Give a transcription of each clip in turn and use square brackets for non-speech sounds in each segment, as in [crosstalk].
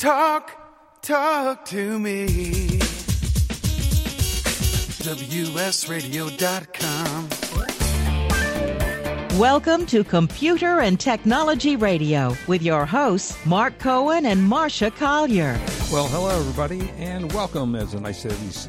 Talk, talk to me. WSRadio.com. Welcome to Computer and Technology Radio with your hosts, Mark Cohen and Marcia Collier. Well, hello, everybody, and welcome, as a nice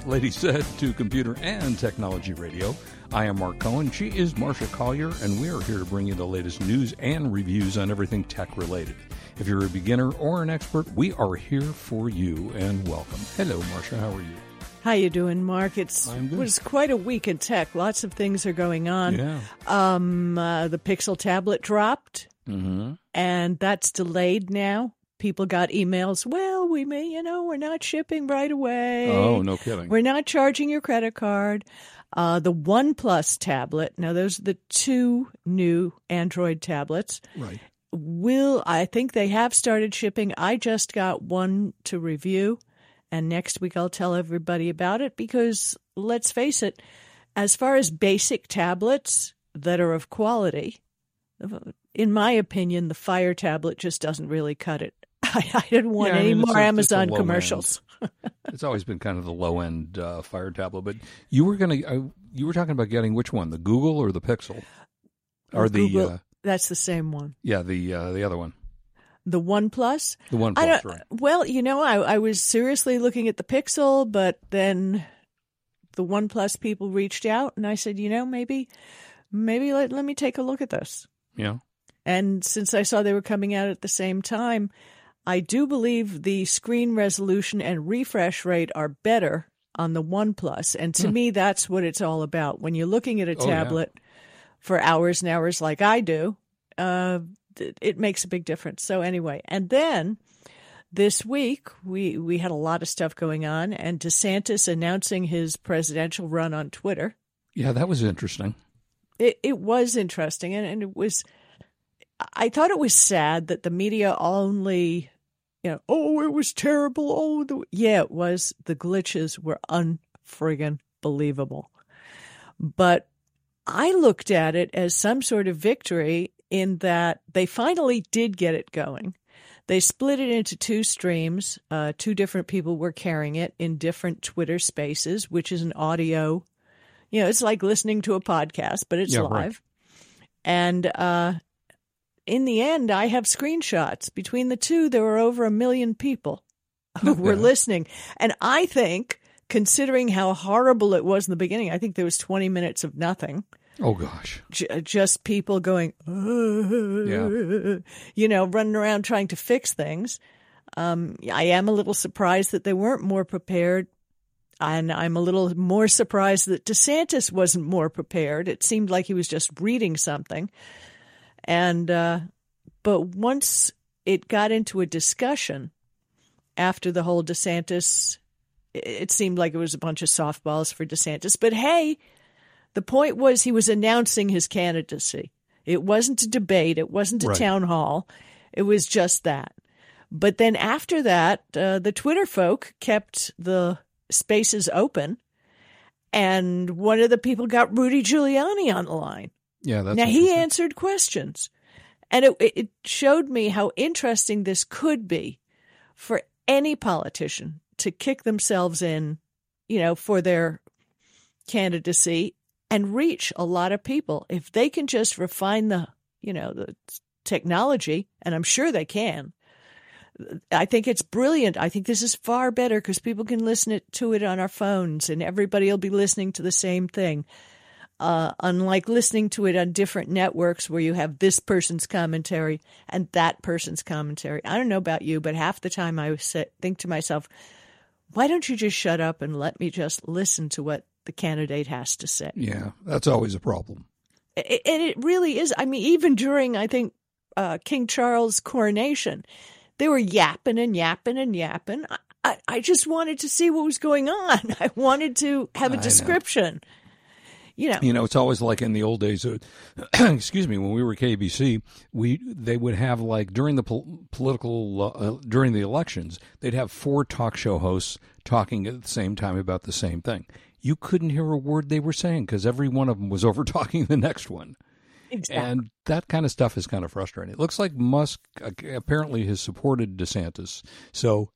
lady said, to Computer and Technology Radio. I am Mark Cohen. She is Marcia Collier, and we are here to bring you the latest news and reviews on everything tech related. If you're a beginner or an expert, we are here for you, and welcome. Hello, Marcia. How are you? How you doing, Mark? It's I'm was quite a week in tech. Lots of things are going on. Yeah. Um, uh, the Pixel tablet dropped, Mm-hmm. and that's delayed now. People got emails. Well, we may, you know, we're not shipping right away. Oh, no kidding. We're not charging your credit card. Uh, the OnePlus tablet. Now, those are the two new Android tablets. Right. Will I think they have started shipping? I just got one to review, and next week I'll tell everybody about it because let's face it, as far as basic tablets that are of quality, in my opinion, the Fire tablet just doesn't really cut it. [laughs] I, I didn't want Yeah, I any mean, more a- Amazon commercials. [laughs] It's always been kind of the low end uh, Fire tablet, but you were gonna uh, you were talking about getting which one, the Google or the Pixel, or the Google, uh, that's the same one. yeah the uh, the other one, The OnePlus. the one I plus right. Well, you know, I, I was seriously looking at the Pixel, but then the OnePlus people reached out, and I said, you know, maybe, maybe let let me take a look at this. Yeah. And since I saw they were coming out at the same time, I do believe the screen resolution and refresh rate are better on the OnePlus. And to me, that's what it's all about. When you're looking at a Hmm. Oh, yeah. tablet for hours and hours like I do, uh, th- it makes a big difference. So anyway, and then this week we we had a lot of stuff going on, and DeSantis announcing his presidential run on Twitter. Yeah, that was interesting. It it was interesting, and, and it was. I thought it was sad that the media only, you know, oh, it was terrible. Oh, the, yeah, it was. The glitches were unfriggin' believable. But I looked at it as some sort of victory in that they finally did get it going. They split it into two streams. Uh, two different people were carrying it in different Twitter spaces, which is an audio. You know, it's like listening to a podcast, but it's Yeah, right. live. And uh, in the end, I have screenshots. Between the two, there were over a million people who were listening. And I think, considering how horrible it was in the beginning, I think there was 20 minutes of nothing. Oh gosh. J- just people going, yeah. [laughs] you know, running around trying to fix things. Um, I am a little surprised that they weren't more prepared. And I'm a little more surprised that DeSantis wasn't more prepared. It seemed like he was just reading something. And, uh, but once it got into a discussion after the whole DeSantis, it- seemed like it was a bunch of softballs for DeSantis. But hey, the point was he was announcing his candidacy. It wasn't a debate. It wasn't a Right. town hall. It was just that. But then after that, uh, the Twitter folk kept the spaces open, and one of the people got Rudy Giuliani on the line. Yeah, that's now he answered questions, and it, it showed me how interesting this could be for any politician to kick themselves in, you know, for their candidacy and reach a lot of people if they can just refine the, you know, the technology, and I'm sure they can. I think it's brilliant. I think this is far better because people can listen it, to it on our phones, and everybody will be listening to the same thing. Uh, unlike listening to it on different networks where you have this person's commentary and that person's commentary. I don't know about you, but half the time I think to myself, why don't you just shut up and let me just listen to what the candidate has to say? Yeah, that's always a problem. And it really is. I mean, even during I think uh, King Charles' coronation, they were yapping and yapping and yapping. I, I, just wanted to see what was going on. [laughs] I wanted to have a description. You know, You know, it's always like in the old days. Uh, [clears throat] excuse me, when we were KBC, we they would have like during the pol- political uh, during the elections, they'd have four talk show hosts talking at the same time about the same thing. You couldn't hear a word they were saying because every one of them was [laughs] over talking the next one. Exactly. And that kind of stuff is kind of frustrating. It looks like Musk uh, apparently has supported DeSantis. So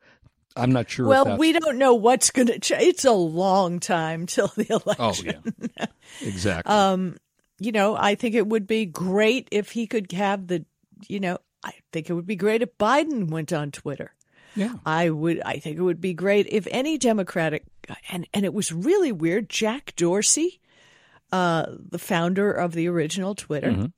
I'm not sure. if Well, we don't know what's going to change. It's a long time till the [laughs] election. Oh yeah, exactly. Um, you know, I think it would be great if he could have the, you know, I think it would be great if Biden went on Twitter. yeah. I would, I think it would be great if any Democratic, and, and it was really weird. Jack Dorsey, uh, the founder of the original Twitter, Mhm.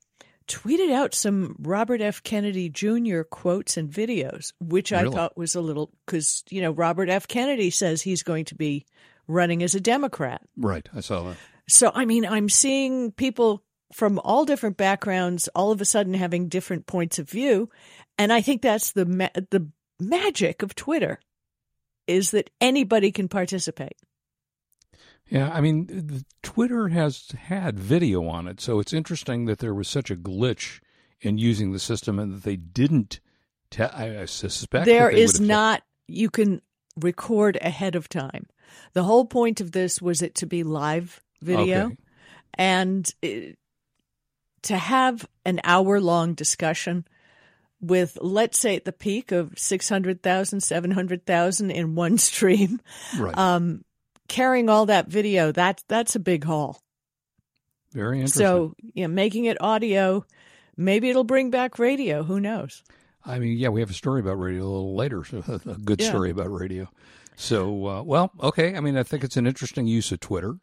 Tweeted out some Robert F. Kennedy Jr. quotes and videos, which I thought was a little, because, you know, Robert F. Kennedy says he's going to be running as a Democrat. Right. I saw that. So, I mean, I'm seeing people from all different backgrounds all of a sudden having different points of view. And I think that's the, ma- the magic of Twitter is that anybody can participate. Yeah, I mean, Twitter has had video on it, so it's interesting that there was such a glitch in using the system and that they didn't. Te- I, I suspect There is not, you can record ahead of time. The whole point of this was it to be live video Okay. and it, to have an hour long discussion with, let's say, at the peak of 600,000, 700,000 in one [laughs] stream, Right. um, carrying all that video, that, that's a big haul. Very interesting. So, know, making it audio, maybe it'll bring back radio. Who knows? I mean, yeah, we have a story about radio a little later, [laughs] so a good Yeah. story about radio. So, uh, well, okay. I mean, I think it's an interesting use of Twitter.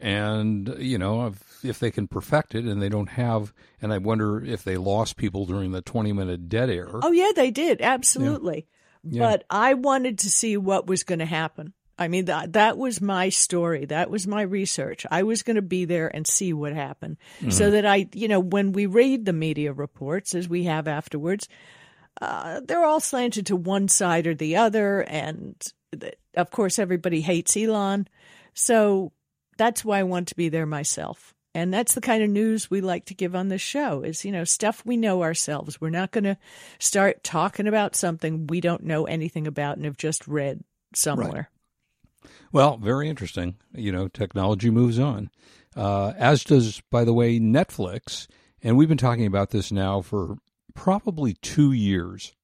And, you know, if, if they can perfect it and they don't have, and I wonder if they lost people during the 20 minute dead air. Oh, yeah, they did. Absolutely. Yeah. But I wanted to see what was going to happen. I mean, that, that was my story. That was my research. I was going to be there and see what happened so that I, you know, when we read the media reports, as we have afterwards, uh, they're all slanted to one side or the other. And th- of course, everybody hates Elon. So that's why I want to be there myself. And that's the kind of news we like to give on this show is, you know, stuff we know ourselves. We're not going to start talking about something we don't know anything about and have just read somewhere. Well, very interesting. You know, technology moves on, uh, as does, by the way, Netflix. And we've been talking about this now for probably two years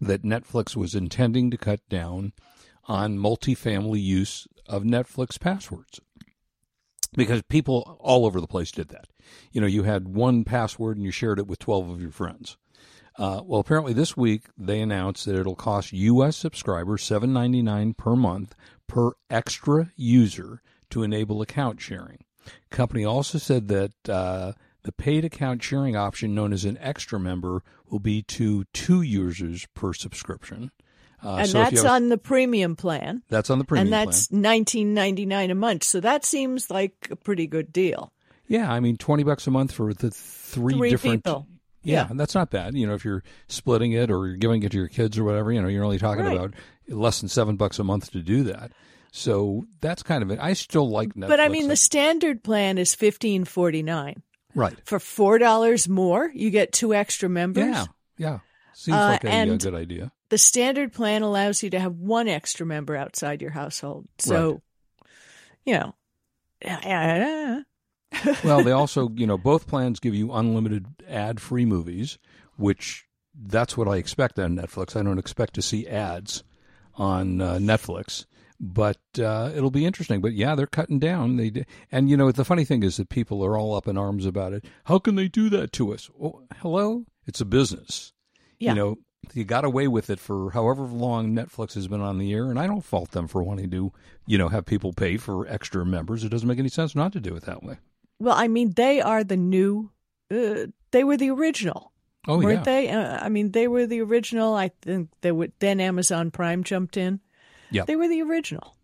that Netflix was intending to cut down on multifamily use of Netflix passwords because people all over the place did that. You know, you had one password and you shared it with 12 of your friends. Uh, well, apparently this week they announced that it'll cost U.S. subscribers $7.99 per month per extra user to enable account sharing. Company also said that uh, the paid account sharing option, known as an extra member, will be to two users per subscription. Uh, and so that's have on the premium plan. that's on the premium and that's nineteen ninety nine a month. So that seems like a pretty good deal. Yeah, I mean, twenty bucks a month for the three, Three different. people. Yeah, Yeah. that's not bad. You know, if you're splitting it or you're giving it to your kids or whatever, you know, you're only talking Right. about less than seven bucks a month to do that. So that's kind of it. I still like Netflix. But I mean, the standard plan is fifteen forty nine. right. For four dollars more, you get two extra members. Yeah, yeah. Seems Uh, like a, and- good idea. The standard plan allows you to have one extra member outside your household. So, you know, yeah, well, they [laughs] also, you know, both plans give you unlimited ad-free movies, which that's what I expect on Netflix. I don't expect to see ads on uh, Netflix, but uh, it'll be interesting. But yeah, they're cutting down. They d- and you know the funny thing is that people are all up in arms about it. How can they do that to us? Well, hello, it's a business. Yeah. You know, you got away with it for however long Netflix has been on the air, and I don't fault them for wanting to, you know, have people pay for extra members. It doesn't make any sense not to do it that way. Well, I mean, they are the new. Uh, they were the original, Oh weren't yeah, they? Uh, I mean, they were the original. I think they would. Then Amazon Prime jumped in. Yeah. they were the original.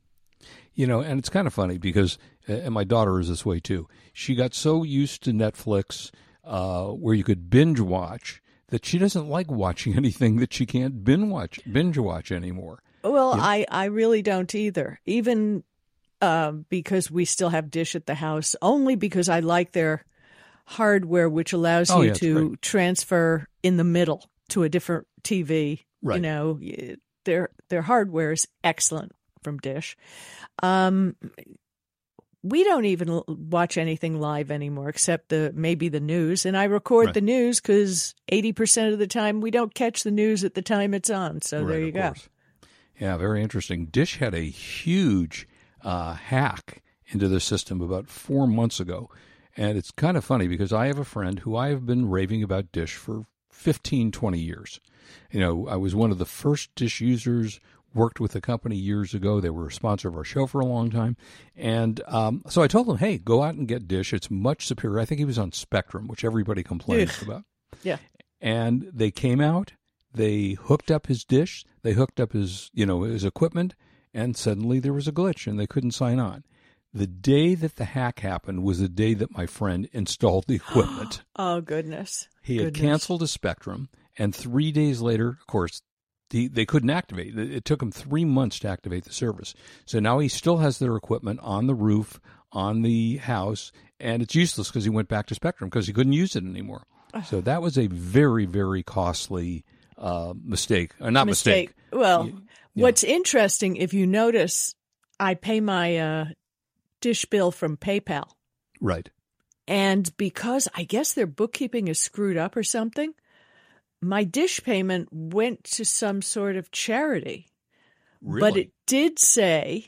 You know, and it's kind of funny because, uh, and my daughter is this way too. She got so used to Netflix, uh, where you could binge watch, that she doesn't like watching [laughs] anything that she can't binge watch, binge watch anymore. Well, I I really don't either. Even uh, because we still have Dish at the house, only because I like their hardware, which allows Oh, you yeah, to transfer in the middle to a different TV. Right. You know, their their hardware is excellent from Dish. Um, we don't even watch anything live anymore except the maybe the news. And I record Right. the news because eighty percent of the time we don't catch the news at the time it's on. So there you go. course. Yeah, very interesting. Dish had a huge uh, hack into the system about four months ago. And it's kind of funny because I have a friend who I have been raving about Dish for 15, 20 years. You know, I was one of the first Dish users, worked with the company years ago. They were a sponsor of our show for a long time. And um, so I told him, hey, go out and get Dish. It's much superior. I think he was on Spectrum, which everybody complains Ugh. about Yeah. and they came out they hooked up his dish they hooked up his you know his equipment and suddenly there was a glitch and they couldn't sign on the day that the hack happened was the day that my friend installed the equipment. [gasps] Oh goodness. he had canceled his spectrum and three days later of course the, they couldn't activate. It it took him three months to activate the service. So now he still has their equipment on the roof on the house and it's useless because he went back to spectrum because he couldn't use it anymore. So that was a very very costly uh, mistake. Or not mistake, Well, what's interesting if you notice, I pay my uh, dish bill from PayPal. right And because I guess their bookkeeping is screwed up or something, my dish payment went to some sort of charity. really But it did say,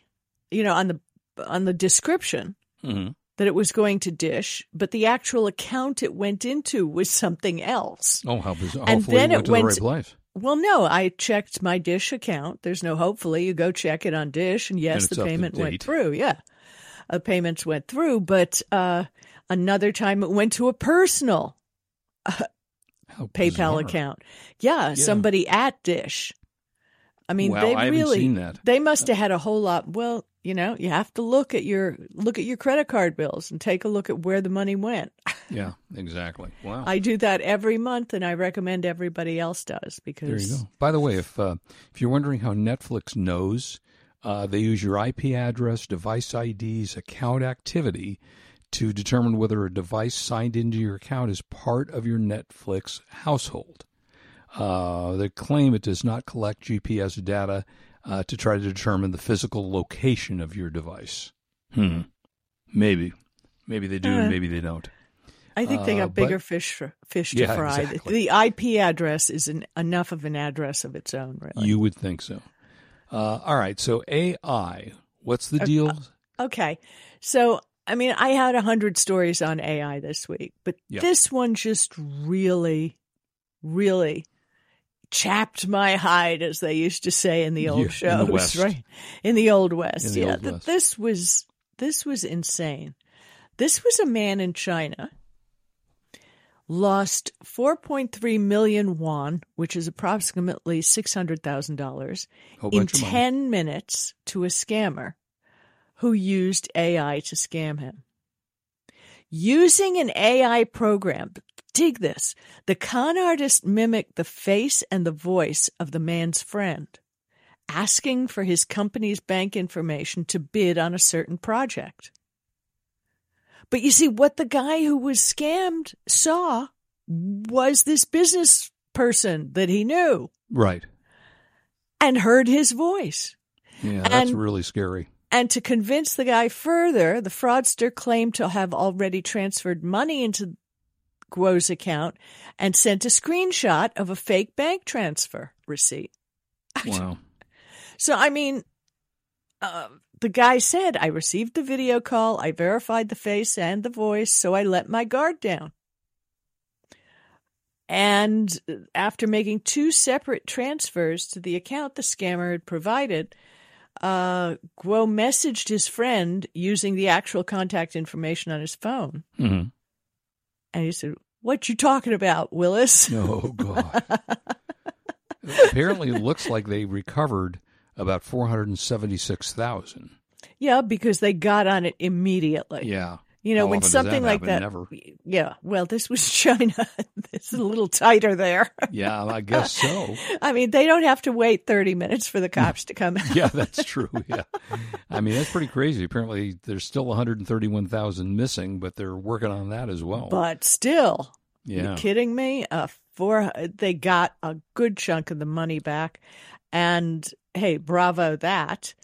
you know, on the on the description Mhm. that it was going to dish, but the actual account it went into was something else. oh how bizarre And hopefully then it it went to the right place Well, no, I checked my Dish account. There's no hopefully. You go check it on Dish, and yes, And the payment went through. Yeah, uh, payments went through. But uh, another time it went to a personal how PayPal account. Yeah, somebody at Dish. I mean, Wow, they I really they must have had a whole lot. Well, you know, you have to look at your look at your credit card bills and take a look at where the money went. [laughs] yeah exactly wow I do that every month, and I recommend everybody else does because There you go. By the way, if uh, if you're wondering how Netflix knows, uh, they use your IP address, device IDs, account activity to determine whether a device signed into your account is part of your Netflix household. Uh, they claim it does not collect GPS data uh, to try to determine the physical location of your device. Hmm. Maybe. Maybe they do, Uh, and maybe they don't. I think they Uh, got bigger but- fish fish to Yeah, fry. exactly. The IP address is an, enough of an address of its own, really. You would think so. Uh, all right. So AI, what's the deal? okay, so I mean, I had a hundred stories on AI this week, but Yeah. this one just really, really chapped my hide, as they used to say in the old Yeah, in the shows, West. right? In the old west, the yeah. Old West. This was this was insane. This was a man in China lost 4.3 million won, which is approximately $600,000, in bunch of money. 10 minutes to a scammer who used AI to scam him. Using an AI program, dig this, the con artist mimicked the face and the voice of the man's friend, asking for his company's bank information to bid on a certain project. But you see, what the guy who was scammed saw was this business person that he knew Right. and heard his voice. Yeah, that's And- really scary. And to convince the guy further, the fraudster claimed to have already transferred money into Guo's account and sent a screenshot of a fake bank transfer receipt. [laughs] Wow. So, I mean, uh, the guy said, I received the video call, I verified the face and the voice, so I let my guard down. And after making two separate transfers to the account the scammer had provided, uh, Guo messaged his friend using the actual contact information on his phone. hmm And he said, What you talking about, Willis? Oh God. [laughs] Apparently, it looks like they recovered about four hundred and seventy-six thousand. yeah, because they got on it immediately. Yeah. You know, How when something that like that. Never. Yeah. Well, this was [laughs] China. it's a little tighter there. Yeah, I guess so. [laughs] I mean, they don't have to wait 30 minutes for the cops to come [laughs] out. Yeah, that's true. Yeah. I mean, that's pretty crazy. Apparently, there's still one hundred and thirty-one thousand missing, but they're working on that as well. But still, yeah. you kidding me? Uh, four, they got a good chunk of the money back. And hey, bravo that.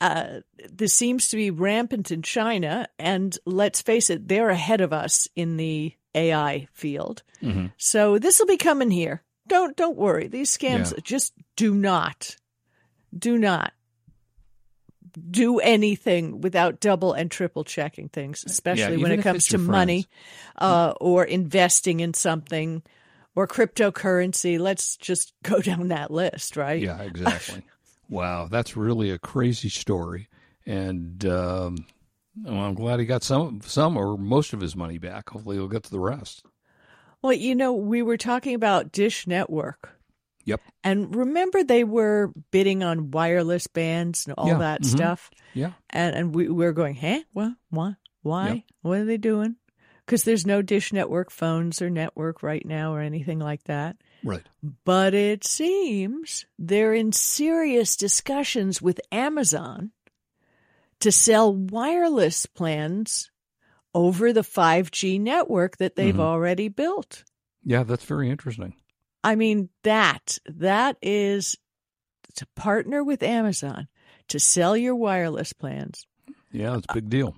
uh, this seems to be rampant in China, and let's face it, they're ahead of us in the AI field. Mm-hmm. So this will be coming here. Don't don't worry. These scams Yeah. just do not, do not do anything without double and triple checking things, especially when it comes to money uh, or investing in something or cryptocurrency. Let's just go [laughs] down that list, right? Yeah, exactly. Wow, that's really a crazy story, and um, well, I'm glad he got some, some or most of his money back. Hopefully, he'll get to the rest. Well, you know, we were talking about Dish Network. Yep. And remember they were bidding on wireless bands and all Yeah, that mhm. stuff? Yeah, And and we, we were going, hey, What? Why? Why? Yep. What are they doing? Because there's no Dish Network phones or network right now or anything like that. Right. But it seems they're in serious discussions with Amazon to sell wireless plans over the 5G network that they've Mhm. already built. Yeah, that's very interesting. I mean, that that is to partner with Amazon to sell your wireless plans. Yeah, it's a big deal.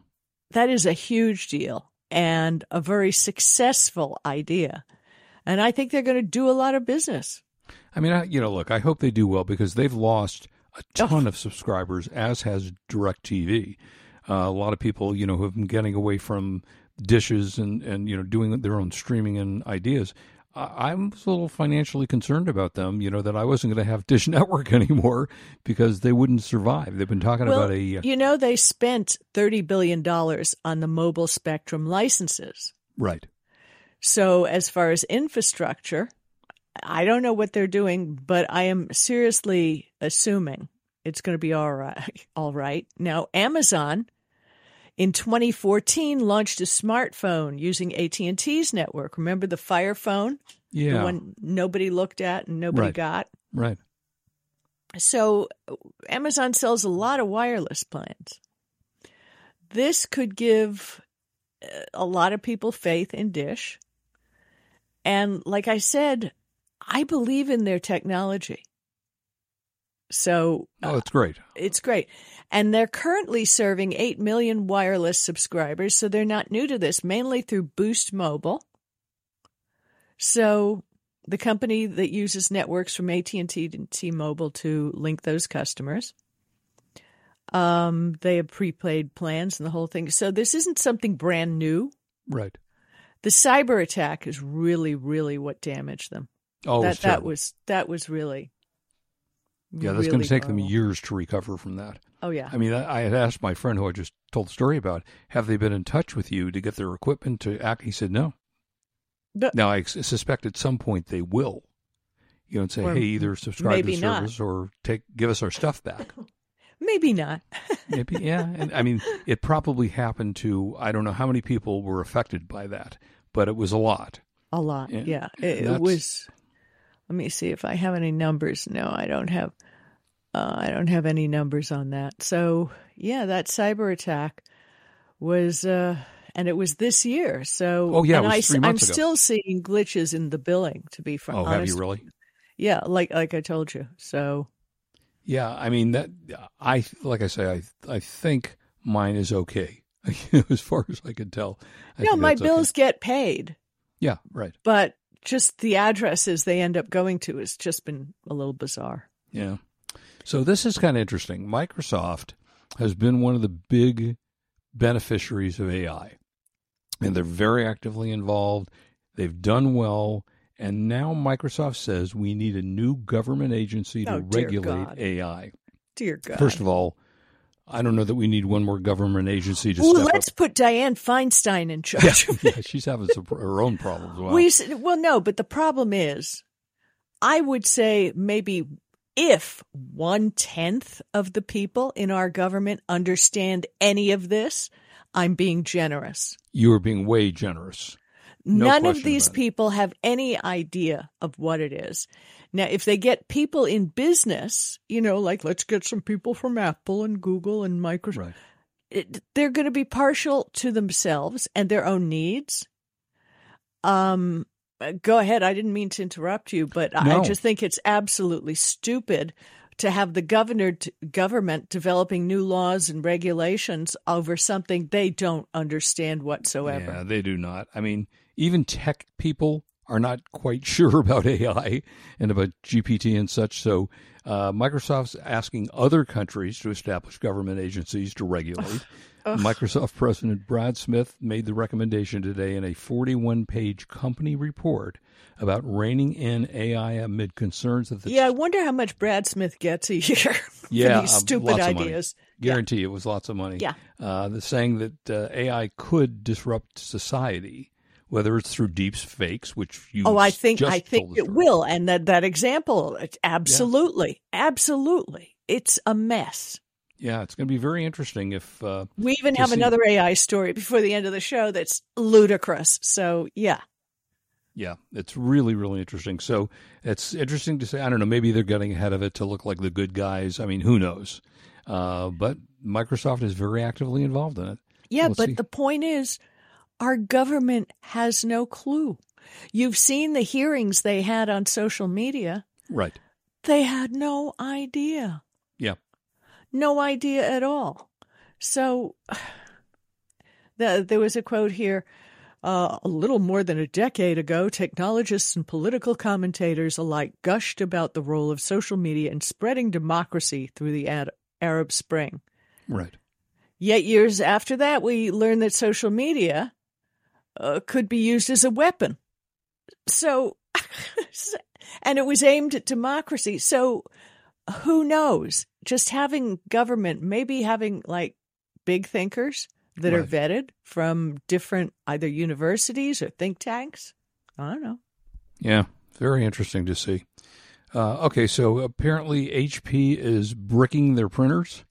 That is a huge deal and a very successful idea. And I think they're going to do a lot of business. I mean, I, you know, look, I hope they do well because they've lost a Oh. ton of subscribers, as has DirecTV. Uh, a lot of people, you know, who have been getting away from dishes and, and you know, doing their own streaming and ideas. I, I was a little financially concerned about them, you know, that I wasn't going to have Dish [laughs] Network anymore because they wouldn't survive. They've been talking well, about a. uh, you know, they spent $30 billion on the mobile spectrum licenses. right. So, as far as infrastructure, I don't know what they're doing, but I am seriously assuming it's going to be all right. [laughs] All right. Now, Amazon in 2014 launched a smartphone using AT&T's network. Remember the Fire phone, Yeah. the one nobody looked at and nobody Right. got. Right. So, Amazon sells a lot of wireless plans. This could give uh, a lot of people faith in Dish. And like I said, I believe in their technology. So Oh, it's great. it's great. And they're currently serving 8 million wireless subscribers, so they're not new to this, mainly through Boost Mobile. So the company that uses networks from AT&T to T-Mobile to link those customers. Um, they have prepaid plans and the whole thing. So this isn't something brand new. Right. The cyber attack is really, really what damaged them. Oh, that that was that was really Yeah, that's going to take them years to recover from that. Oh yeah. I mean, I I had asked my friend who I just told the story about, have they been in touch with you to get their equipment to act? He said no. But- now, I suspect at some point they will. You know, and say, hey, either subscribe to the not. service or take give us our stuff back. [laughs] Maybe not. [laughs] Maybe, yeah. And I mean, it probably happened to I don't know how many people were affected by that, but it was a lot. A lot. Yeah, Yeah. and It, it was let me see if I have any numbers. No, I don't have uh, I don't have any numbers on that. So yeah, that cyber attack was uh and it was this year. So Oh, yeah, and I, am ago. still seeing glitches in the billing. To be fr- Oh, honest, have you really? Yeah, like like I told you. So Yeah, I mean that. I like I say, I I think mine is okay [laughs] as far as I can tell. I no, my that's okay. bills get paid, Yeah, right. but just the addresses they end up going to has just been a little bizarre. Yeah. So this is kind of interesting. Microsoft has been one of the big beneficiaries of AI, and they're very actively involved. They've done well, and now Microsoft says we need a new government agency to Oh, regulate God. AI. Dear God. First of all, I don't know that we need one more government agency to step let's up. put Dianne Feinstein in [laughs] charge. Yeah, yeah, she's having some, her own problems. Wow. We well, no, but the problem is, I would say maybe if one tenth of the people in our government understand any of this, I'm being generous. you are being way generous. No None of these people have any idea of what it is. Now, if they get people in business, you know, like let's get some people from Apple and Google and Microsoft, Right. it, they're going to be partial to themselves and their own needs. Um, go ahead. I didn't mean to interrupt you, but I just think it's absolutely stupid to have the governor government developing new laws and regulations over something they don't understand whatsoever. Yeah, they do not. I mean, even tech people are not quite [laughs] sure about AI and about GPT and such. So uh, Microsoft's asking other countries to establish government agencies to regulate. [laughs] Microsoft President Brad Smith made the recommendation today in a 41 page company report about reining in AI amid concerns that the yeah, I wonder how much Brad Smith gets a [laughs] year for Yeah, these uh, stupid money. ideas. guarantee it was lots of money. Yeah. Uh, the saying that uh, AI could disrupt society, whether it's through deep fakes, which you Oh, I think I think it will, and that that example, absolutely, absolutely, it's a mess. Yeah, it's going to be very interesting if uh, We even have see- another AI story before the end of the show that's ludicrous. So yeah, Yeah, it's really, really interesting. So it's interesting to say. I don't know. Maybe they're getting ahead of it to look like the good guys. I mean, who knows? Uh, but Microsoft is very actively involved in it. yeah. Let's but see. the point is, our government has no clue. You've seen the hearings they had on social media. Right. They had no idea. Yeah. no idea at all. So [sighs] the, there was a quote here. Uh, a little more than a decade ago, technologists and political commentators alike gushed about the role of social media in spreading democracy through the Ad- Arab Spring. Right. Yet years after that, we learned that social media uh, could be used as a weapon. So, [laughs] and it was aimed at democracy. So, who knows? Just having government, maybe having like big thinkers that are vetted from different either universities or think tanks. I don't know. Yeah. Very interesting to see. Uh, okay, so apparently HP is bricking their printers.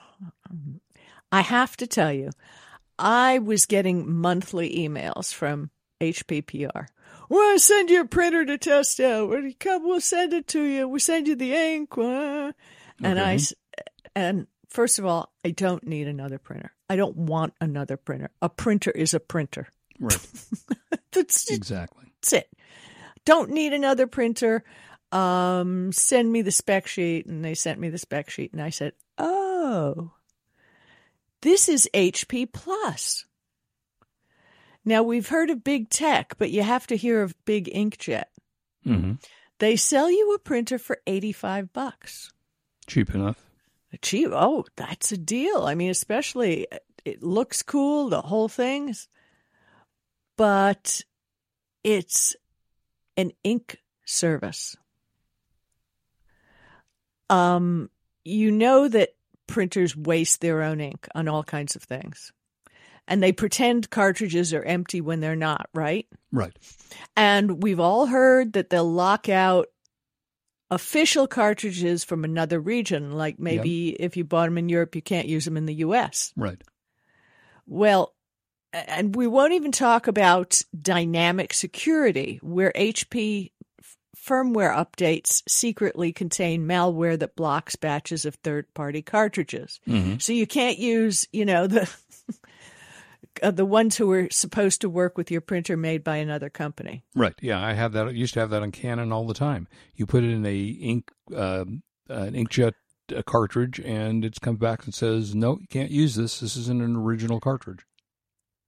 [sighs] I have to tell you, I was getting monthly emails from HPPR. We'll send you a printer to test out. You come, we'll send it to you. We'll send you the ink. uh." And I, Okay. and first of all, I don't need another printer. I don't want another printer. A printer is a printer. Right. [laughs] That's, exactly. that's it. Don't need another printer. Um, send me the spec sheet. And they sent me the spec sheet. And I said, oh, this is HP Plus. Now we've heard of big tech, but you have to hear of big inkjet. hmm They sell you a printer for 85 bucks. Cheap enough. Cheap. Oh, that's a deal. I mean, especially it looks cool, the whole thing. But it's an ink service. Um, you know that printers waste their own ink on all kinds of things. And they pretend cartridges are empty when they're not, right? Right. And we've all heard that they'll lock out official cartridges from another region. Like maybe if you bought them in Europe, you can't use them in the US. Right. Well, and we won't even talk about dynamic security, where HP firmware updates secretly contain malware that blocks batches of third party cartridges. hmm So you can't use, you know, the. [laughs] uh, the ones who were supposed to work with your printer made by another company. Right. Yeah, I have that. I used to have that on Canon all the time. You put it in a ink, uh, an inkjet uh, cartridge, and it comes back and says, "No, you can't use this. This isn't an original cartridge."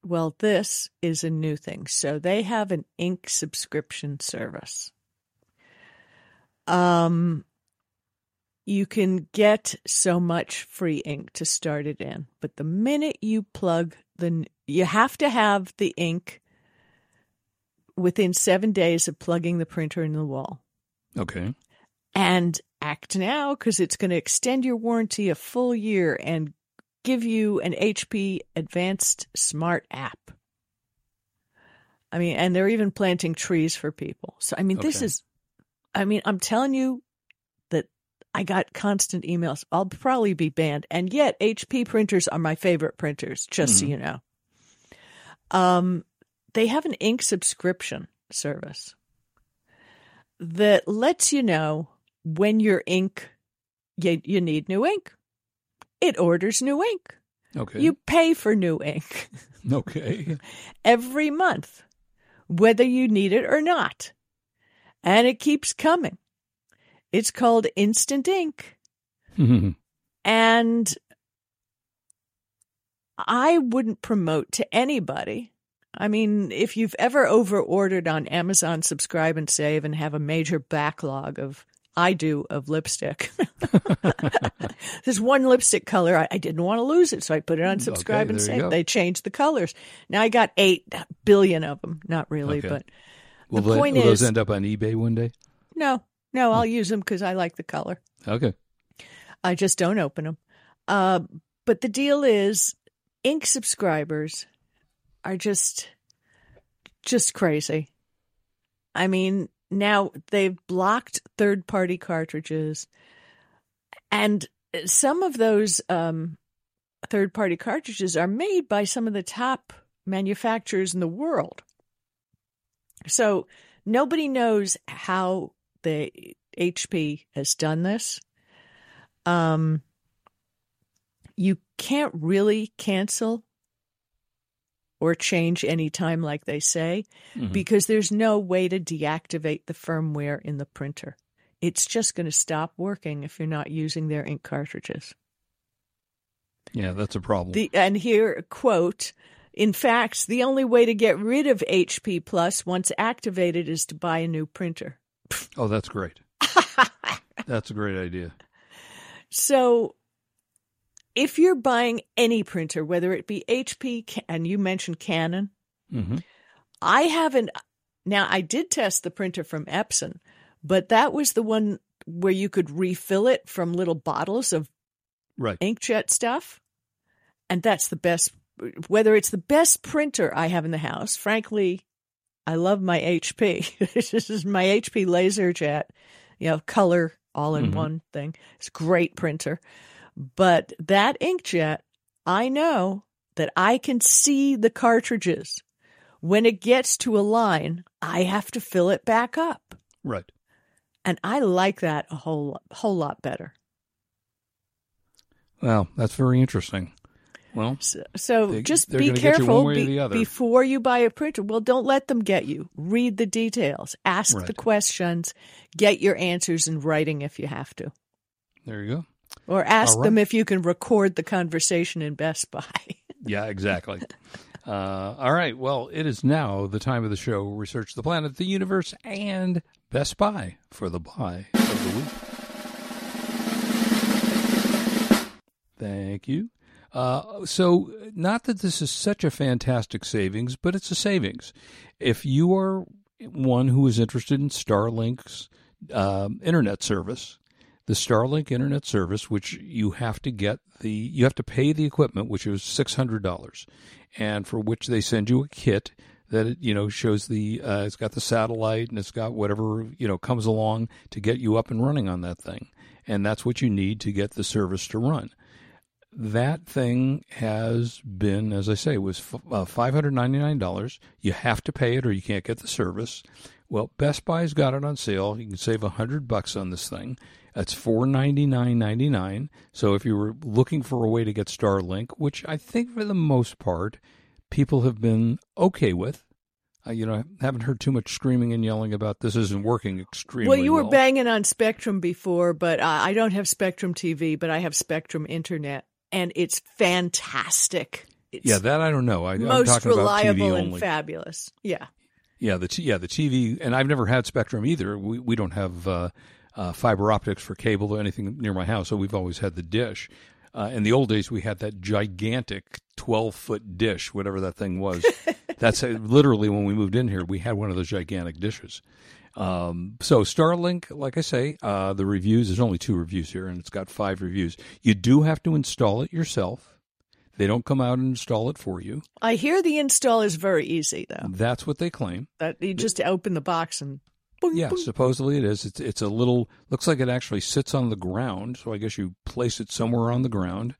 Well, this is a new thing. So they have an ink subscription service. Um, you can get so much free ink to start it in, but the minute you plug the, you have to have the ink within seven days of plugging the printer in the wall. Okay. and act now because it's going to extend your warranty a full year and give you an HP advanced smart app. I mean, and they're even planting trees for people. So, I mean, this is, I mean, I'm telling you that I got constant emails. I'll probably be banned. And yet, HP printers are my favorite printers, just so you know. Um, they have an ink subscription service that lets you know when your ink you, you need new ink. It orders new ink. Okay. You pay for new ink [laughs] okay. every month, whether you need it or not. And it keeps coming. It's called Instant Ink. [laughs] And I wouldn't promote to anybody. I mean, if you've ever over ordered on Amazon Subscribe and Save and have a major backlog of, I do, of lipstick. [laughs] There's one lipstick color. I, I didn't want to lose it, so I put it on Subscribe Okay, and Save. They changed the colors. Now I got 8 billion of them. Not really, Okay. but will the point will those end up on eBay one day? no, no, I'll use them because I like the color. Okay. I just don't open them. Uh, but the deal is, ink subscribers are just, just crazy. I mean, now they've blocked third party cartridges, and some of those um, third party cartridges are made by some of the top manufacturers in the world. So nobody knows how the HP has done this. Um, you can't really cancel or change any time like they say Mhm. because there's no way to deactivate the firmware in the printer. It's just going to stop working if you're not using their ink cartridges. Yeah, that's a problem. The and here quote in fact, the only way to get rid of HP Plus once activated is to buy a new printer. oh, that's great. [laughs] that's a great idea. So, if you're buying any printer, whether it be HP, and you mentioned Canon, hmm I haven't. Now, I did test the printer from Epson, but that was the one where you could refill it from little bottles of Right. inkjet stuff. And that's the best, whether it's the best printer I have in the house, frankly, I love my HP. [laughs] this is my HP LaserJet, you know, color all in Mhm. one thing. It's a great printer. But that inkjet, I know that I can see the cartridges. When it gets to a line, I have to fill it back up. Right. And I like that a whole whole lot better. Well, that's very interesting. Well, So, so They- just be gonna get you careful one way or be- before you buy a printer. Well, don't let them get you. Read the details. Ask the questions. Get your answers in writing if you have to. there you go. Or ask All them if you can record the conversation in Best Buy. [laughs] Yeah, exactly. uh, all right. Well, it is now the time of the show where we search the planet, the universe, and Best Buy for the buy of the week. Thank you. Uh, so, not that this is such a fantastic savings, but it's a savings. If you are one who is interested in Starlink's um, internet service, the Starlink internet service, which you have to get the you have to pay the equipment, which is six hundred dollars, and for which they send you a kit that you know shows the uh, it's got the satellite and it's got whatever you know comes along to get you up and running on that thing, and that's what you need to get the service to run. That thing has been, as I say, it was uh, five hundred ninety nine dollars. You have to pay it or you can't get the service. Well, Best Buy's got it on sale. You can save a hundred bucks on this thing. That's four ninety nine ninety nine. So if you were looking for a way to get Starlink, which I think for the most part people have been okay with, uh, you know, I haven't heard too much screaming and yelling about this isn't working extremely well, you were well. banging on Spectrum before, but uh, I don't have Spectrum TV, but I have Spectrum Internet, and it's fantastic. It's Yeah, that I don't know. I, I'm most talking about reliable TV and only. fabulous. Yeah. Yeah, the t- yeah the TV, and I've never had Spectrum either. We we don't have uh, uh, fiber optics for cable or anything near my house, so we've always had the dish. Uh, in the old days, we had that gigantic twelve foot dish, whatever that thing was. [laughs] That's uh, literally when we moved in here, we had one of those gigantic dishes. Um, so Starlink, like I say, uh, the reviews. There's only two reviews here, and it's got five reviews. You do have to install it yourself. They don't come out and install it for you. I hear the install is very easy, though. That's what they claim. That you just open the box and boing, Yeah, boing. supposedly it is. It's it's a little looks like it actually sits on the ground. So I guess you place it somewhere on the ground.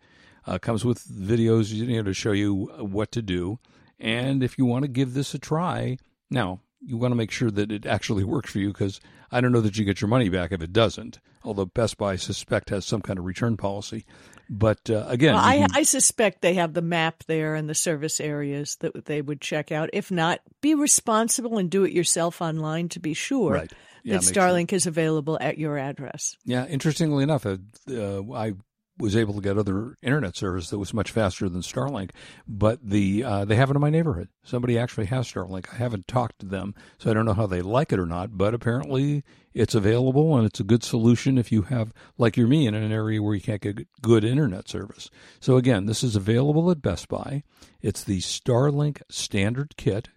Uh, comes with videos you know to show you what to do. And if you want to give this a try, now you want to make sure that it actually works for you because I don't know that you get your money back if it doesn't. Although Best Buy, I suspect, has some kind of return policy. But uh, again, Well, I, can- I suspect they have the map there and the service areas that they would check out. If not, be responsible and do it yourself online to be sure Right. Yeah, that. Starlink is available at your address. Yeah, interestingly enough, uh, uh, I was able to get other internet service that was much faster than Starlink, but the uh, they have it in my neighborhood. Somebody actually has Starlink. I haven't talked to them, so I don't know how they like it or not. But apparently, it's available and it's a good solution if you have, like you're me, in an area where you can't get good internet service. So again, this is available at Best Buy. It's the Starlink Standard Kit.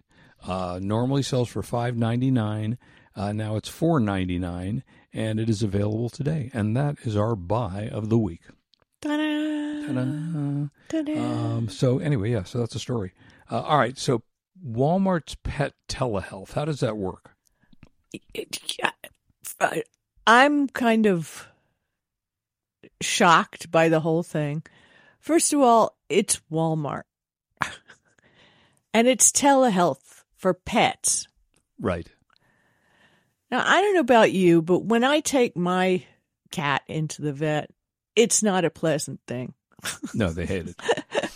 Uh, normally sells for five ninety nine. Uh, now it's four ninety nine, and it is available today. And that is our buy of the week. Ta-da! Ta-da. Ta-da! Um, so anyway, yeah, so that's the story. Uh, all right, so Walmart's pet telehealth. How does that work? I'm kind of shocked by the whole thing. First of all, it's Walmart. [laughs] and it's telehealth for pets. Right. Now, I don't know about you, but when I take my cat into the vet, it's not a pleasant thing. [laughs] No, they hate it. [laughs]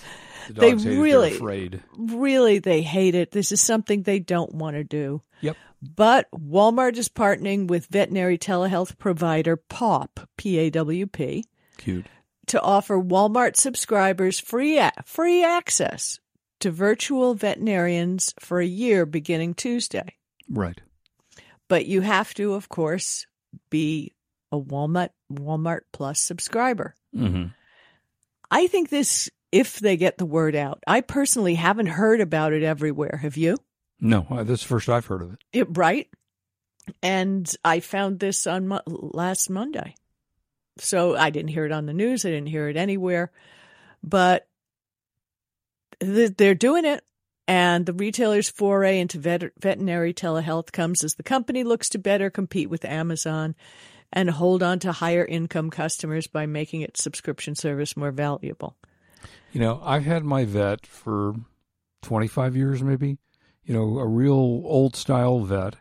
The They really- afraid. Really, they hate it. This is something they don't want to do. Yep. But Walmart is partnering with veterinary telehealth provider PAWP, P A W P, Cute. to offer Walmart subscribers free a- free access to virtual veterinarians for a year beginning Tuesday. Right. But you have to, of course, be a Walmart Walmart Plus subscriber. Mm-hmm. I think this if they get the word out. I personally haven't heard about it everywhere. Have you? No, uh, this is the first I've heard of it. It, right? And I found this on Mo- last Monday. So I didn't hear it on the news. I didn't hear it anywhere. But th- they're doing it. And the retailer's foray into vet- veterinary telehealth comes as the company looks to better compete with Amazon and hold on to higher income customers by making its subscription service more valuable. You know, I've had my vet for 25 years, maybe. You know, a real old style vet.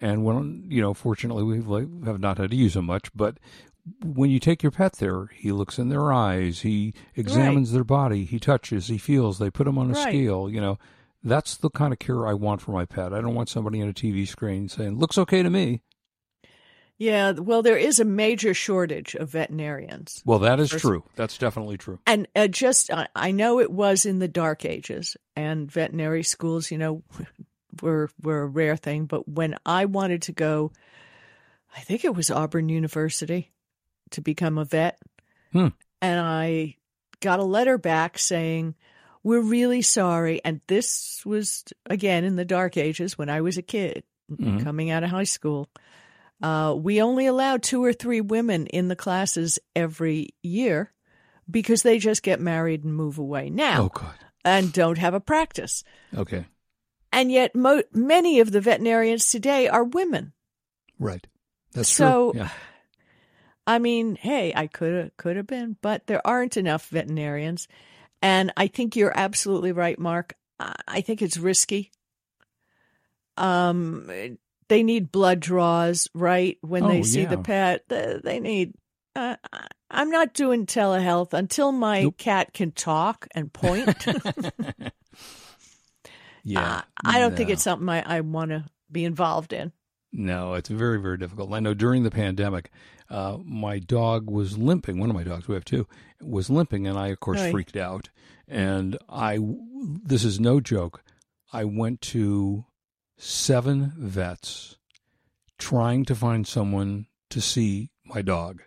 And when, you know, fortunately, we like, have not had to use him much, but when you take your pet there, he looks in their eyes, he examines their body, he touches, he feels, they put him on a Right. scale. You know, that's the kind of care I want for my pet. I don't want somebody on a TV screen saying, looks okay to me. Yeah, well, there is a major shortage of veterinarians. Well, that is true. That's definitely true. And uh, just, I, I know it was in the dark ages, and veterinary schools, you know, [laughs] were were a rare thing. But when I wanted to go, I think it was Auburn University to become a vet, Hmm. and I got a letter back saying, "We're really sorry." And this was again in the dark ages when I was a kid Mhm. coming out of high school. Uh, we only allow two or three women in the classes every year because they just get married and move away now Oh, God. and don't have a practice. Okay. And yet, mo- many of the veterinarians today are women. Right. That's So- true. Yeah. I mean, hey, I could have could have been, but there aren't enough veterinarians, and I think you're absolutely right, Marc. I I think it's risky. Um, they need blood draws, right? When they Oh, see the pet, they need. Uh, I'm not doing telehealth until my Nope. cat can talk and point. [laughs] [laughs] Yeah. Uh, I don't think it's something I, I want to be involved in. No, it's very, very difficult. I know during the pandemic, uh, my dog was limping. One of my dogs, we have two, was limping, and I, of course, Right. freaked out. And I, this is no joke. I went to seven vets trying to find someone to see my dog.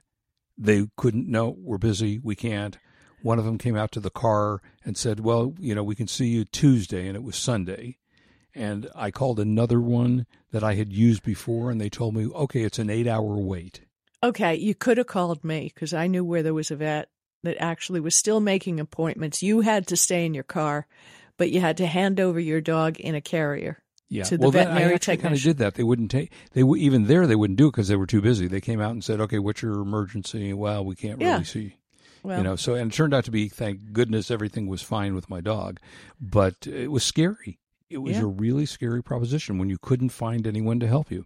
They couldn't. No, we're busy. We can't. One of them came out to the car and said, "Well, you know, we can see you Tuesday," and it was Sunday. And I called another one that I had used before, and they told me, "Okay, it's an eight-hour wait." Okay, you could have called me because I knew where there was a vet that actually was still making appointments. You had to stay in your car, but you had to hand over your dog in a carrier. Yeah, To the well, that- veterinary I actually kind of did that. They wouldn't take. They w- even there they wouldn't do it because they were too busy. They came out and said, "Okay, what's your emergency?" Well, we can't Yeah. really see. Well, you know, so and it turned out to be, thank goodness, everything was fine with my dog, but it was scary. It was Yeah. a really scary proposition when you couldn't find anyone to help you.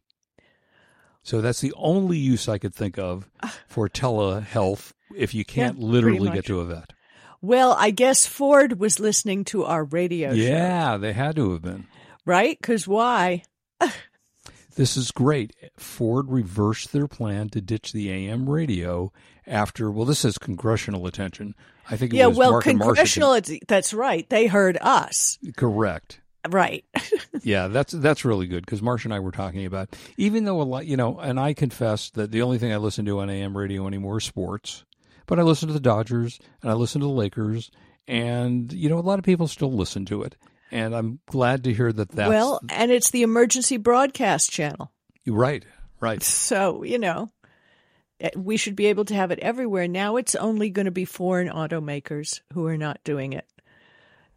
So that's the only use I could think of [sighs] for telehealth if you can't Yeah, literally get to a vet. Well, I guess Ford was listening to our radio show, Yeah, they had to have been. Right? Because why? This is great. Ford reversed their plan to ditch the AM radio after, well, this is congressional attention. I think it Yeah, was well, Marc congressional. That's right. They heard us, correct. right? [laughs] Yeah, that's that's really good because Marsh and I were talking about even though a lot, you know, and I confess that the only thing I listen to on AM radio anymore is sports, but I listen to the Dodgers and I listen to the Lakers, and you know, a lot of people still listen to it, and I'm glad to hear that that's well, and it's the emergency broadcast channel, right, right. so you know eh, we should be able to have it everywhere. Now it's only going to be foreign automakers who are not doing it.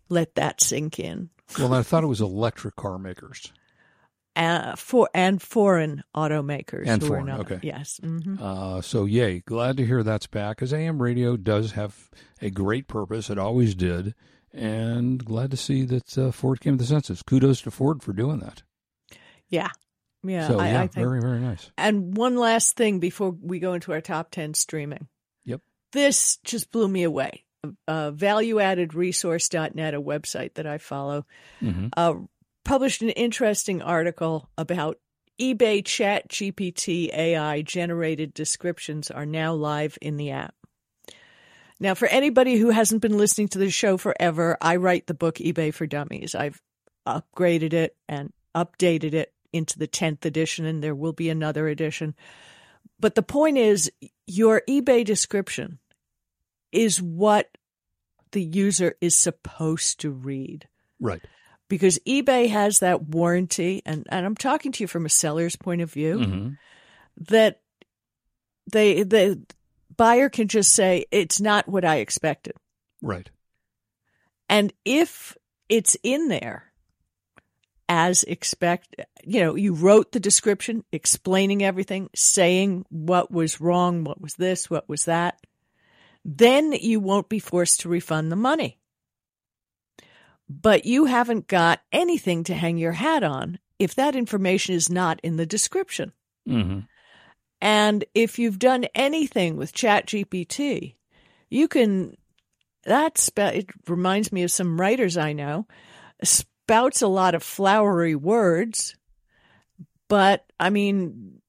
Let that sink in. Well, I thought it was electric car makers. Uh, for and foreign automakers And who foreign, are not. okay. Yes. hmm Uh, so yay, glad to hear that's back because AM radio does have a great purpose. It always did, and glad to see that uh, Ford came to the senses. Kudos to Ford for doing that. Yeah. Yeah. so I, yeah, I think very very nice. And one last thing before we go into our top 10 streaming. Yep. This just blew me away. Uh, valueaddedresource.net, a website that I follow, hmm uh, published an interesting article about eBay Chat GPT AI generated descriptions are now live in the app. Now, for anybody who hasn't been listening to the show forever, I write the book eBay for Dummies. I've upgraded it and updated it into the 10th edition, and there will be another edition. But the point is, your eBay description is what the user is supposed to read Right. because eBay has that warranty, and, and I'm talking to you from a seller's point of view, hmm that they the buyer can just say it's not what I expected. Right. And if it's in there as expect, you know, you wrote the description explaining everything, saying what was wrong, what was this, what was that, then you won't be forced to refund the money. But you haven't got anything to hang your hat on if that information is not in the description. hmm And if you've done anything with ChatGPT, you can. That it reminds me of some writers I know. Spouts a lot of flowery words, but I mean,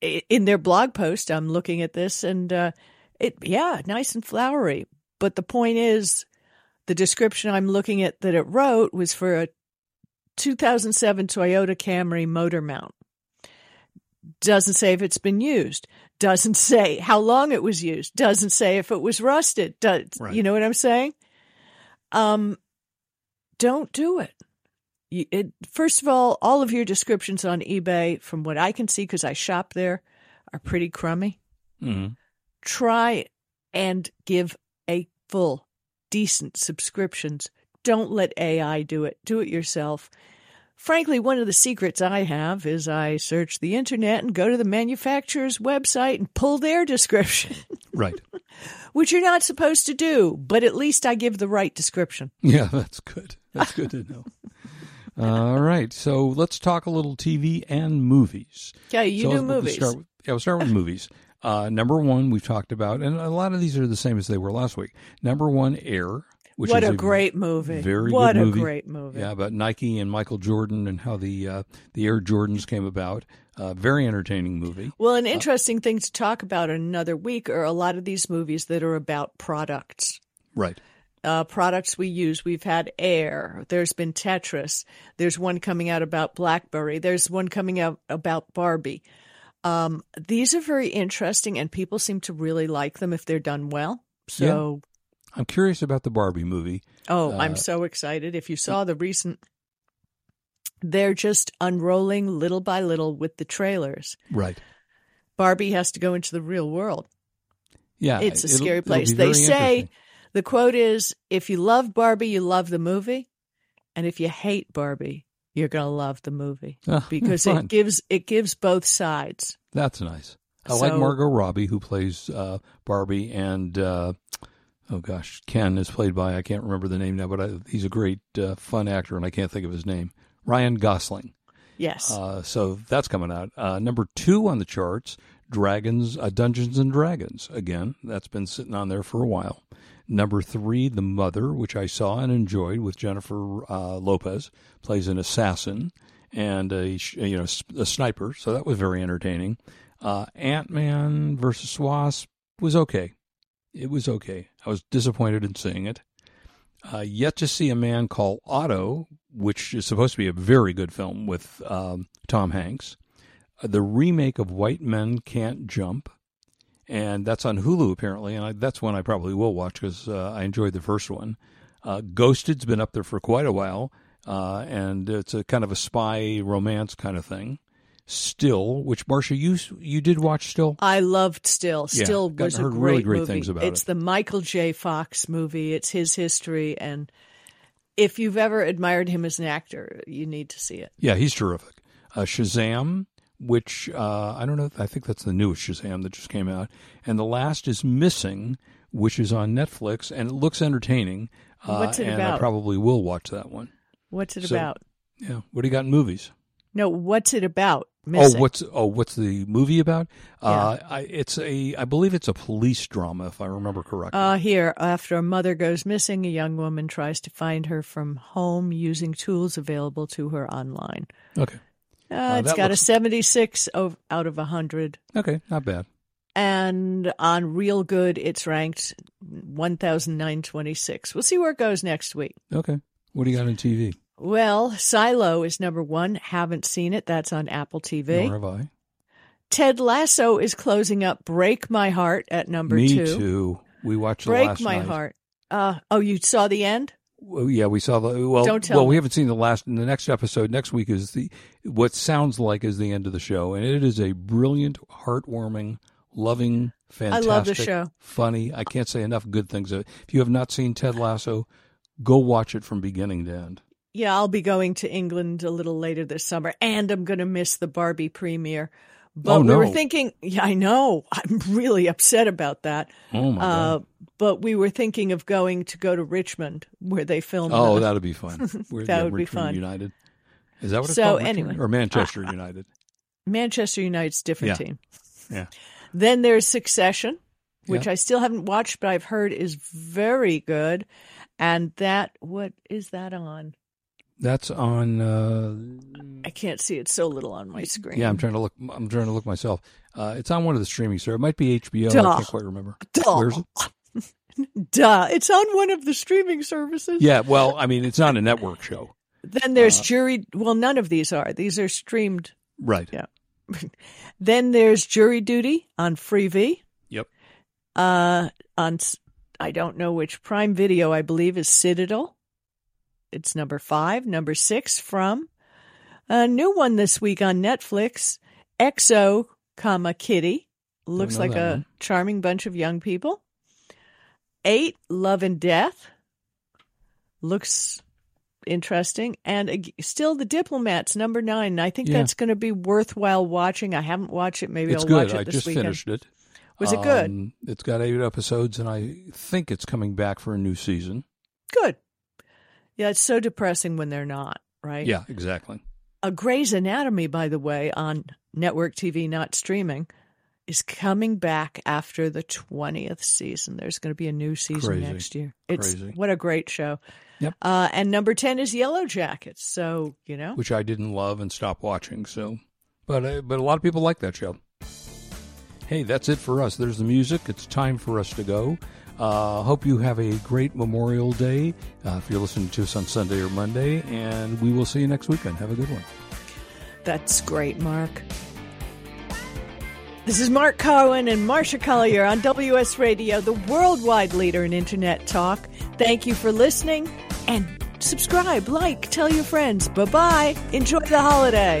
in their blog post, I'm looking at this, and uh, it yeah, nice and flowery. But the point is, the description I'm looking at that it wrote was for a 2007 Toyota Camry motor mount doesn't say if it's been used. Doesn't say how long it was used. Doesn't say if it was rusted. Does Right. you know what i'm saying? Um don't do it. You- it first of all all of your descriptions on ebay from what i can see because i shop there are pretty crummy. Hmm try and give a full decent subscriptions. Don't let ai do it. Do it yourself frankly one of the secrets i have is i search the internet and go to the manufacturer's website and pull their description [laughs] Right. which you're not supposed to do but at least i give the right description Yeah, [laughs] that's good. That's good to know. All right, so let's talk a little TV and movies. okay you so do movies Start with, yeah, we'll start with movies. Uh, number one, we've talked about, and a lot of these are the same as they were last week. Number one, Air, which what is a great movie very what good a movie. great movie Yeah, about Nike and Michael Jordan and how the uh, the Air Jordans came about. Uh, very entertaining movie. Well, an interesting thing to talk about in another week are a lot of these movies that are about products. Right. Uh, products we use. We've had Air. There's been Tetris. There's one coming out about BlackBerry. There's one coming out about Barbie. Um, these are very interesting, and people seem to really like them if they're done well. So, I'm curious about the Barbie movie. oh, Uh, I'm so excited. If you saw the recent, they're just unrolling little by little with the trailers. Right. Barbie has to go into the real world. Yeah, It's a scary place. They say the quote is if you love Barbie, you love the movie. And if you hate Barbie, you're going to love the movie [laughs] Ah, because it gives it gives both sides. That's nice. I like Margot Robbie, who plays uh, Barbie, and uh, oh gosh, Ken is played by I can't remember the name now, but I, he's a great, uh, fun actor, and I can't think of his name. Ryan Gosling. Yes. Uh, so that's coming out. Uh, number two on the charts, Dragons, uh, Dungeons and Dragons. Again, that's been sitting on there for a while. Number three, The Mother, which I saw and enjoyed with Jennifer uh, Lopez, plays an assassin and a you know a sniper. So that was very entertaining. Uh, Ant Man versus Wasp was okay. It was okay. I was disappointed in seeing it. Uh, yet to see a man called Otto, which is supposed to be a very good film with um, Tom Hanks. Uh, the remake of White Men Can't Jump, and that's on Hulu apparently, and I, that's one I probably will watch because uh, I enjoyed the first one. Uh, Ghosted's been up there for quite a while, uh, and it's a kind of a spy romance kind of thing. Still, which Marsha, you you did watch Still? I loved Still. Yeah, Still got- was a heard great really great movie. things about it's it. the Michael J. Fox movie. It's his history, and if you've ever admired him as an actor, you need to see it. Yeah, he's terrific. Uh, Shazam, which uh, I don't know, I think that's the newest Shazam that just came out, and the last is Missing, which is on Netflix, and it looks entertaining. Uh, What's it and I probably will watch that one. What's it So- about? Yeah, what do you got in movies? No, what's it about? Missing. Oh, what's oh, what's the movie about? Uh, I, it's a, I believe it's a police drama, if I remember correctly. Uh, here, after a mother goes missing, a young woman tries to find her from home using tools available to her online. okay, Uh, it's that got looks- a 76 of, out of 100. okay, not bad. And on Reelgood, it's ranked 1,926. We'll see where it goes next week. Okay, what do you got on TV? Well, Silo is number one. Haven't seen it. That's on Apple TV. Nor have I. Ted Lasso is closing up Break My Heart at number Me two. too. We watched it Break last My night. Heart. Uh, oh, you saw the end? Well, yeah, we saw the well. Don't tell well, we haven't seen the last. The next episode next week is the what sounds like is the end of the show, and it is a brilliant, heartwarming, loving, fantastic, love the show. funny. I can't say enough good things. Of it. If you have not seen Ted Lasso, go watch it from beginning to end. Yeah, I'll be going to England a little later this summer, and I'm going to miss the Barbie premiere. But Oh, we were thinking, yeah, I know. I'm really upset about that. Oh my Uh, god! but we were thinking of going to go to Richmond where they filmed. Oh, the- that'd be fun. [laughs] That yeah, would be fun. United. Is that what it's So, called? Richmond? anyway. or Manchester [laughs] United? Manchester United's different Yeah. team. Yeah. Then there's Succession, which Yeah. I still haven't watched, but I've heard is very good. And that, what is that on? That's on. Uh, I can't see it so little on my screen. yeah, I'm trying to look. I'm trying to look myself. Uh, it's on one of the streaming services. It might be HBO. I can't quite remember. Duh. Where's it? [laughs] Duh. It's on one of the streaming services. Yeah, well, I mean, it's not a network show, Then Uh, there's jury. Well, none of these are. These are streamed. right? Yeah. [laughs] Then there's Jury Duty on Freevee. Yep. Uh, on I don't know which Prime Video. I believe is Citadel. It's number five. Number six from a new one this week on Netflix. XO, comma Kitty. Looks like a one. charming bunch of young people. Eight, Love and Death. Looks interesting. And still, The Diplomats, number nine. I think Yeah. that's going to be worthwhile watching. I haven't watched it. Maybe it's I'll good. watch it I this just weekend. finished it. Was it good? Um, it's got eight episodes, and I think it's coming back for a new season. Good. Yeah, it's so depressing when they're not, right? Yeah, exactly. A Grey's Anatomy, by the way, on network TV, not streaming, is coming back after the 20th season. There's going to be a new season Crazy. next year. It's Crazy. what a great show. Yep. Uh, and number 10 is Yellow Jackets. So, you know, Which I didn't love and stopped watching. So, but uh, but a lot of people like that show. Hey, that's it for us. There's the music. It's time for us to go. Uh, hope you have a great Memorial Day uh, if you're listening to us on Sunday or Monday, and we will see you next weekend. Have a good one. that's great, Marc. This is Marc Cohen and Marsha Collier on WS Radio, the worldwide leader in Internet talk. Thank you for listening and subscribe, like, tell your friends. Bye bye. Enjoy the holiday.